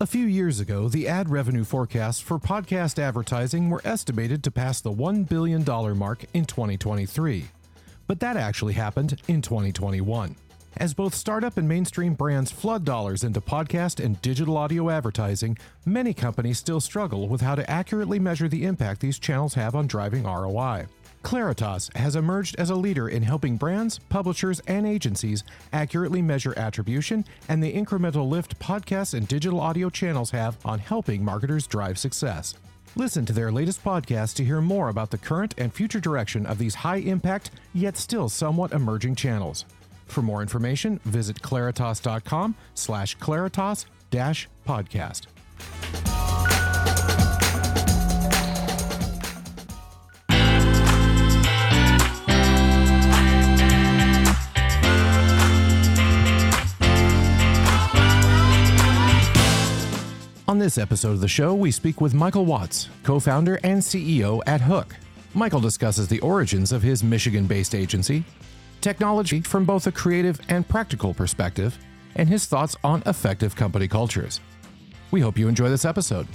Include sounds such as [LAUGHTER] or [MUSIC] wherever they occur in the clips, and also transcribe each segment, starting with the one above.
A few years ago, the ad revenue forecasts for podcast advertising were estimated to pass the $1 billion mark in 2023. But that actually happened in 2021. As both startup and mainstream brands flood dollars into podcast and digital audio advertising, many companies still struggle with how to accurately measure the impact these channels have on driving ROI. Claritas has emerged as a leader in helping brands, publishers, and agencies accurately measure attribution and the incremental lift podcasts and digital audio channels have on helping marketers drive success. Listen to their latest podcast to hear more about the current and future direction of these high impact, yet still somewhat emerging channels. For more information, visit claritas.com slash claritas dash podcast. On this episode of the show, we speak with Michael Watts, co founder and CEO at Hook. Michael discusses the origins of his Michigan based agency, technology from both a creative and practical perspective, and his thoughts on effective company cultures. We hope you enjoy this episode.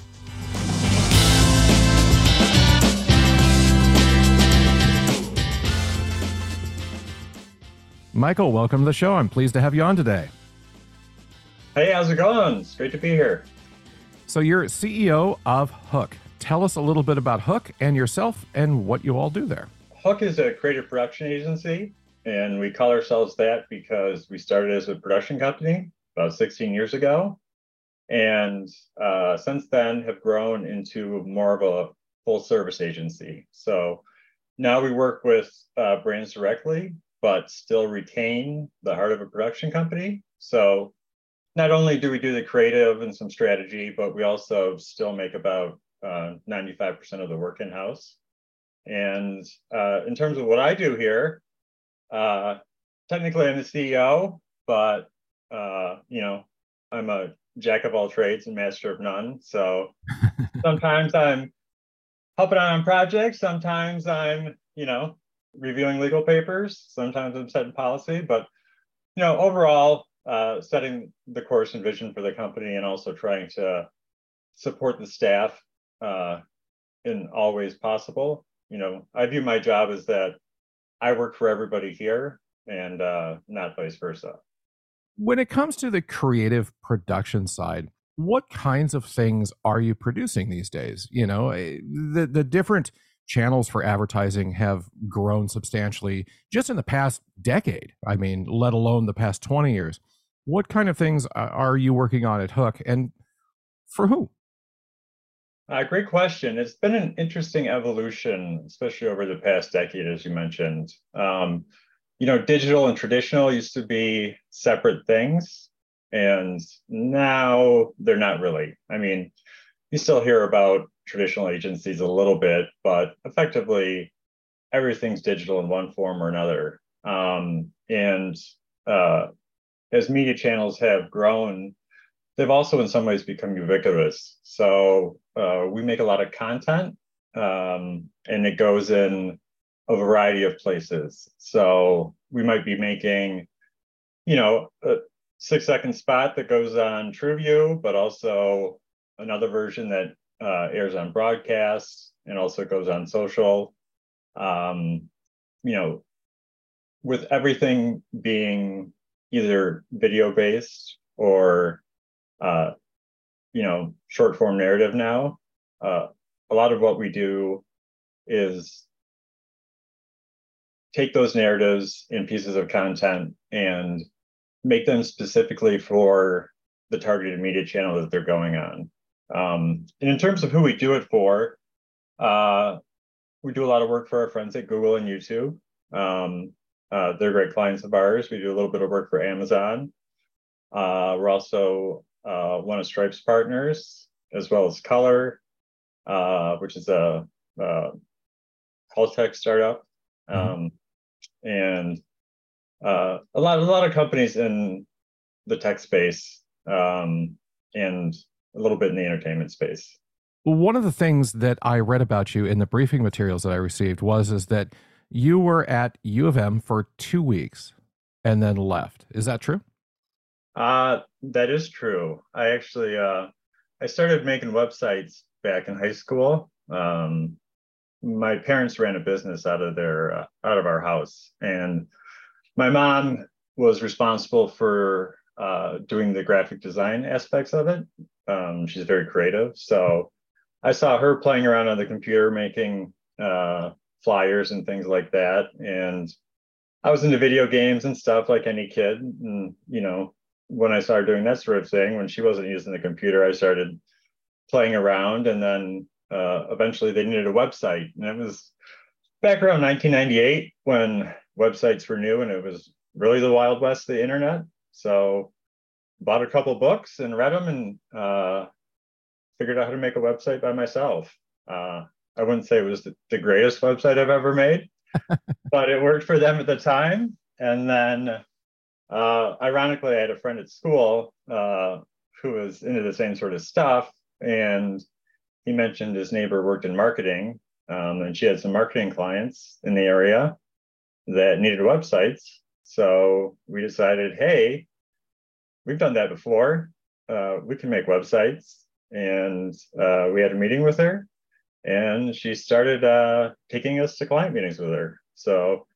Michael, welcome to the show. I'm pleased to have you on today. Hey, how's it going? It's great to be here. So, you're CEO of Hook. Tell us a little bit about Hook and yourself and what you all do there. Hook is a creative production agency, and we call ourselves that because we started as a production company about 16 years ago. And uh, since then, have grown into more of a full service agency. So now we work with uh, brands directly, but still retain the heart of a production company. So not only do we do the creative and some strategy, but we also still make about uh, 95% of the work in house. And uh, in terms of what I do here, uh, technically I'm the CEO, but uh, you know, I'm a jack of all trades and master of none. So [LAUGHS] sometimes I'm helping out on projects, sometimes I'm, you know, reviewing legal papers, sometimes I'm setting policy, but you know, overall, uh, setting the course and vision for the company and also trying to support the staff uh, in all ways possible. You know, I view my job as that I work for everybody here and uh, not vice versa. When it comes to the creative production side, what kinds of things are you producing these days? You know, eh, the the different channels for advertising have grown substantially just in the past decade. I mean, let alone the past 20 years. What kind of things are you working on at Hook and for who? Uh, great question. It's been an interesting evolution, especially over the past decade, as you mentioned. Um, you know, digital and traditional used to be separate things, and now they're not really. I mean, you still hear about traditional agencies a little bit, but effectively, everything's digital in one form or another. Um, and uh, as media channels have grown, they've also in some ways become ubiquitous. So uh, we make a lot of content um, and it goes in a variety of places. So we might be making, you know, a six second spot that goes on TrueView, but also another version that uh, airs on broadcast and also goes on social. Um, you know, with everything being either video based or uh, you know, short form narrative now. Uh, a lot of what we do is take those narratives in pieces of content and make them specifically for the targeted media channel that they're going on. Um, and in terms of who we do it for, uh, we do a lot of work for our friends at Google and YouTube. Um, uh, they're great clients of ours. We do a little bit of work for Amazon. Uh, we're also uh, one of Stripe's partners, as well as Color, uh, which is a, a health tech startup, mm-hmm. um, and uh, a lot a lot of companies in the tech space um, and a little bit in the entertainment space. Well, one of the things that I read about you in the briefing materials that I received was is that you were at U of M for two weeks and then left. Is that true? Uh, that is true. I actually uh, I started making websites back in high school. Um, my parents ran a business out of their uh, out of our house, and my mom was responsible for uh, doing the graphic design aspects of it. Um, she's very creative, so I saw her playing around on the computer making uh, flyers and things like that, and I was into video games and stuff like any kid, and you know when I started doing that sort of thing, when she wasn't using the computer, I started playing around, and then uh, eventually they needed a website, and it was back around 1998 when websites were new, and it was really the wild west the internet. So bought a couple books and read them, and uh, figured out how to make a website by myself. Uh, I wouldn't say it was the, the greatest website I've ever made, [LAUGHS] but it worked for them at the time. And then uh, ironically, I had a friend at school uh, who was into the same sort of stuff, and he mentioned his neighbor worked in marketing, um, and she had some marketing clients in the area that needed websites. So we decided, hey, we've done that before. Uh, we can make websites, and uh, we had a meeting with her, and she started uh, taking us to client meetings with her. So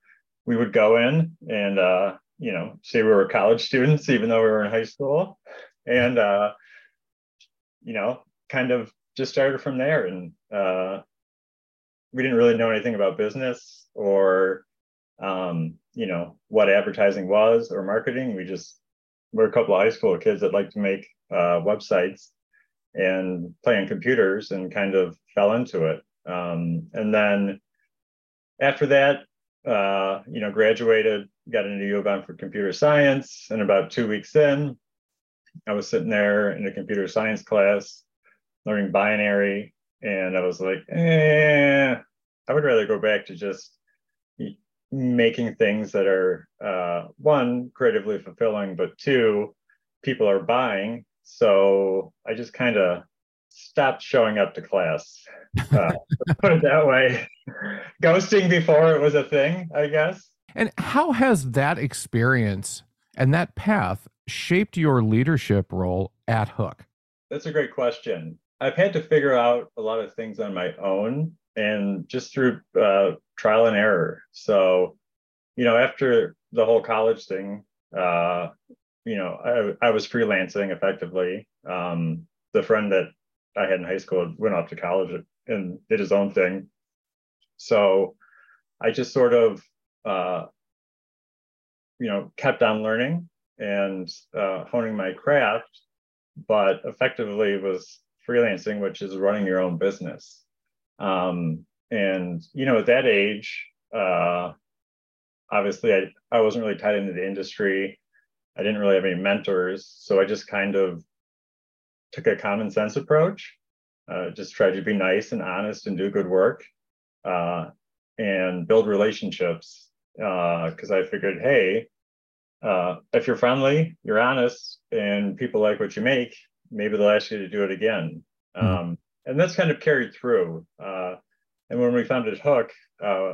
we would go in and uh, you know, say we were college students, even though we were in high school. And, uh, you know, kind of just started from there. And uh, we didn't really know anything about business or, um, you know, what advertising was or marketing. We just we're a couple of high school kids that liked to make uh, websites and play on computers and kind of fell into it. Um, and then after that, uh, you know, graduated, got into U of M for computer science, and about two weeks in, I was sitting there in a computer science class learning binary, and I was like, eh, I would rather go back to just making things that are uh, one creatively fulfilling, but two people are buying. So I just kind of stopped showing up to class. Uh, [LAUGHS] put it that way. Ghosting before it was a thing, I guess. And how has that experience and that path shaped your leadership role at Hook? That's a great question. I've had to figure out a lot of things on my own and just through uh, trial and error. So, you know, after the whole college thing, uh, you know, I, I was freelancing effectively. Um, the friend that I had in high school went off to college and did his own thing. So I just sort of, uh, you know, kept on learning and uh, honing my craft, but effectively was freelancing, which is running your own business. Um, and you know, at that age, uh, obviously, I I wasn't really tied into the industry. I didn't really have any mentors, so I just kind of took a common sense approach, uh, just tried to be nice and honest and do good work uh, and build relationships. Because uh, I figured, hey, uh, if you're friendly, you're honest, and people like what you make, maybe they'll ask you to do it again. Mm-hmm. Um, and that's kind of carried through. Uh, and when we founded Hook, uh,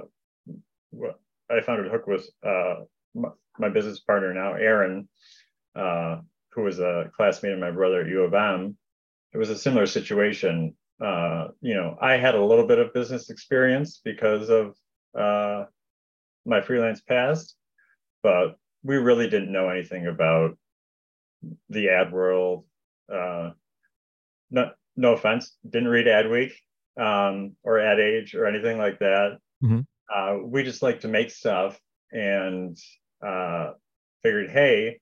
I founded Hook with my, business partner now, Aaron, uh, who was a classmate of my brother at U of M, it was a similar situation. Uh, you know, I had a little bit of business experience because of uh, my freelance past, but we really didn't know anything about the ad world. Uh, no, no offense, didn't read Adweek um, or Ad Age or anything like that. Mm-hmm. Uh, we just like to make stuff and uh, figured, hey,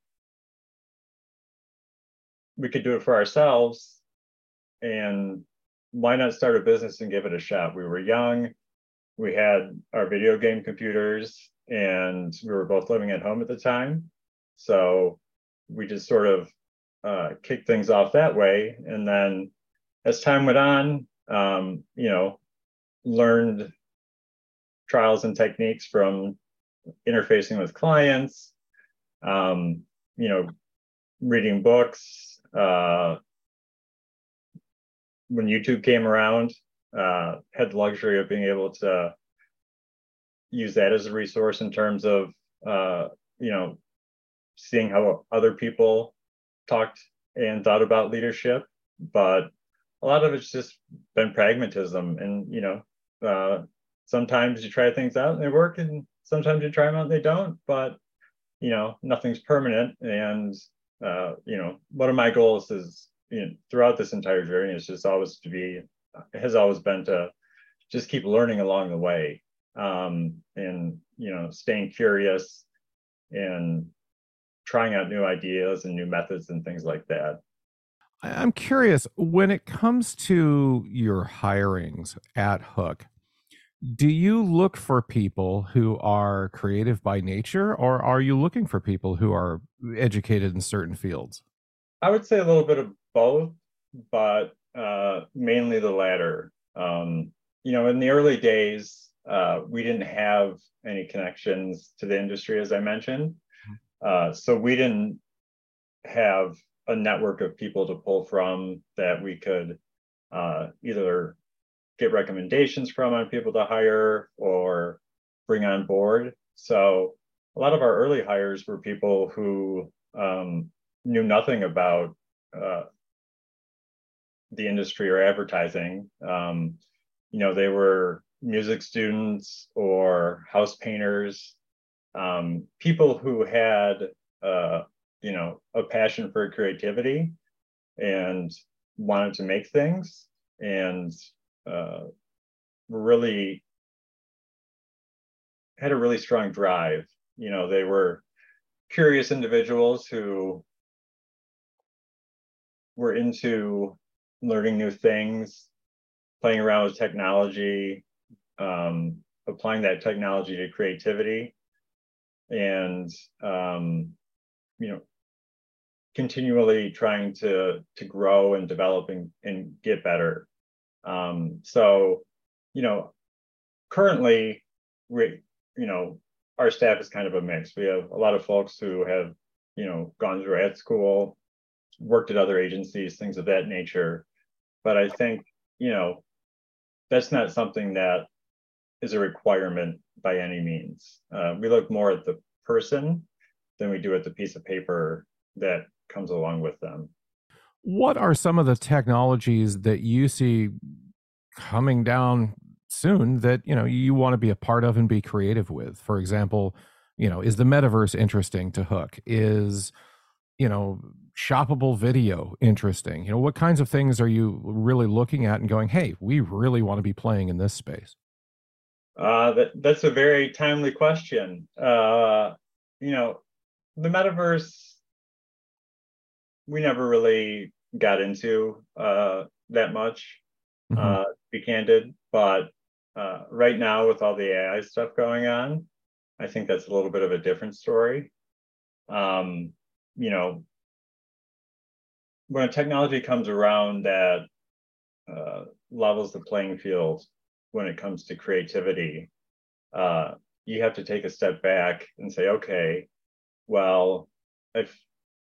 we could do it for ourselves. And why not start a business and give it a shot? We were young. We had our video game computers and we were both living at home at the time. So we just sort of uh, kicked things off that way. And then as time went on um, you know learned trials and techniques from interfacing with clients um, you know reading books uh, when YouTube came around, uh, had the luxury of being able to use that as a resource in terms of uh, you know seeing how other people talked and thought about leadership. But a lot of it's just been pragmatism, and you know, uh, sometimes you try things out and they work, and sometimes you try them out and they don't. But you know, nothing's permanent, and uh, you know, one of my goals is you know, throughout this entire journey is just always to be has always been to just keep learning along the way um, and you know staying curious and trying out new ideas and new methods and things like that i'm curious when it comes to your hirings at hook do you look for people who are creative by nature or are you looking for people who are educated in certain fields? I would say a little bit of both but uh, mainly the latter. Um, you know in the early days uh, we didn't have any connections to the industry, as I mentioned. Uh, so we didn't have a network of people to pull from that we could uh, either get recommendations from on people to hire or bring on board. So a lot of our early hires were people who um, knew nothing about uh, the industry or advertising. Um, you know, they were music students or house painters, um, people who had, uh, you know, a passion for creativity and wanted to make things and uh, really had a really strong drive. You know, they were curious individuals who were into learning new things, playing around with technology, um, applying that technology to creativity and um, you know continually trying to to grow and develop and, and get better um, so you know currently we you know our staff is kind of a mix we have a lot of folks who have you know gone through ed school worked at other agencies things of that nature but i think you know that's not something that is a requirement by any means. Uh, we look more at the person than we do at the piece of paper that comes along with them. What are some of the technologies that you see coming down soon that you know you want to be a part of and be creative with? For example, you know, is the metaverse interesting to Hook? Is you know shoppable video interesting? You know, what kinds of things are you really looking at and going, "Hey, we really want to be playing in this space"? Uh, that, that's a very timely question. Uh, you know, the metaverse, we never really got into uh, that much, mm-hmm. uh, to be candid. But uh, right now, with all the AI stuff going on, I think that's a little bit of a different story. Um, you know, when a technology comes around that uh, levels the playing field when it comes to creativity, uh, you have to take a step back and say, okay, well, if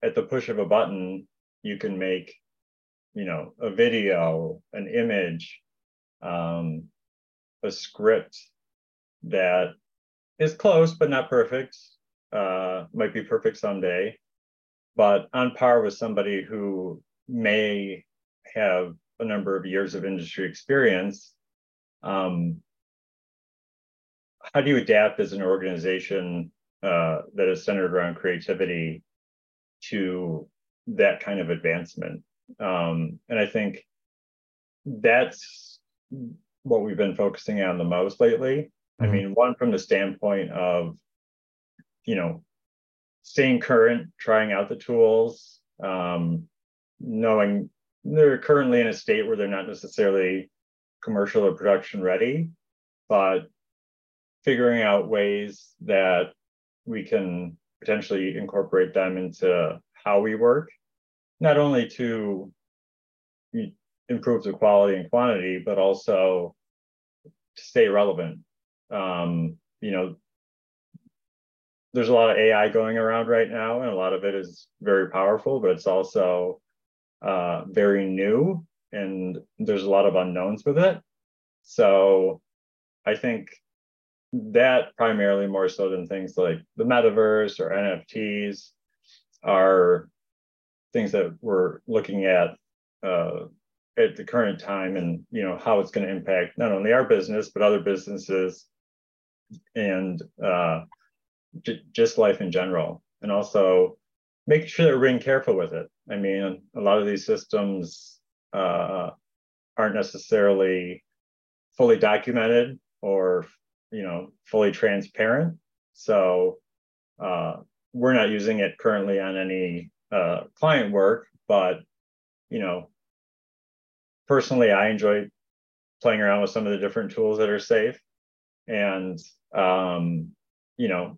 at the push of a button, you can make, you know, a video, an image, um, a script that is close but not perfect, uh, might be perfect someday, but on par with somebody who may have a number of years of industry experience um, how do you adapt as an organization uh, that is centered around creativity to that kind of advancement? Um, and I think that's what we've been focusing on the most lately. Mm-hmm. I mean, one from the standpoint of, you know, staying current, trying out the tools, um, knowing they're currently in a state where they're not necessarily commercial or production ready, but figuring out ways that we can potentially incorporate them into how we work, not only to improve the quality and quantity, but also to stay relevant. Um, you know, there's a lot of AI going around right now, and a lot of it is very powerful, but it's also uh, very new and there's a lot of unknowns with it. So I think that primarily more so than things like the metaverse or NFTs are things that we're looking at uh, at the current time and you know how it's going to impact not only our business but other businesses and uh, j- just life in general. And also making sure that we're being careful with it. I mean a lot of these systems uh, aren't necessarily fully documented or you know fully transparent. So uh, we're not using it currently on any uh, client work but you know personally i enjoy playing around with some of the different tools that are safe and um, you know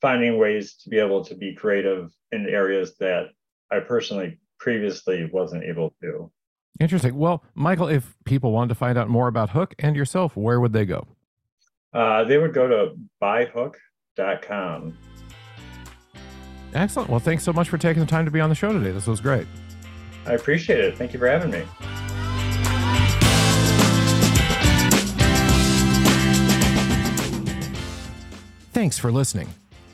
finding ways to be able to be creative in areas that i personally previously wasn't able to Interesting. Well, Michael, if people wanted to find out more about Hook and yourself, where would they go? Uh, they would go to byhook.com. Excellent. Well, thanks so much for taking the time to be on the show today. This was great. I appreciate it. Thank you for having me. Thanks for listening.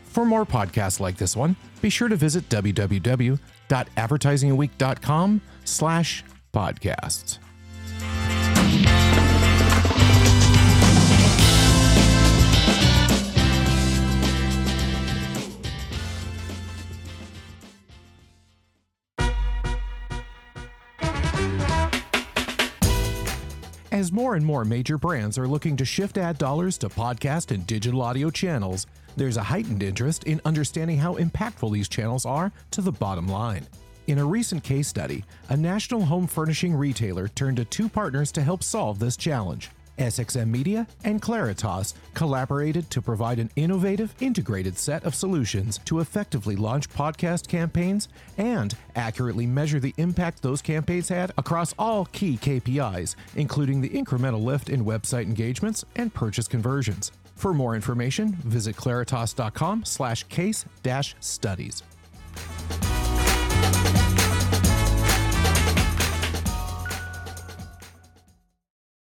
For more podcasts like this one, be sure to visit www.advertisingweek.com slash podcasts. More and more major brands are looking to shift ad dollars to podcast and digital audio channels, there's a heightened interest in understanding how impactful these channels are to the bottom line. In a recent case study, a national home furnishing retailer turned to two partners to help solve this challenge. SXM Media and Claritas collaborated to provide an innovative, integrated set of solutions to effectively launch podcast campaigns and accurately measure the impact those campaigns had across all key KPIs, including the incremental lift in website engagements and purchase conversions. For more information, visit claritas.com slash case dash studies.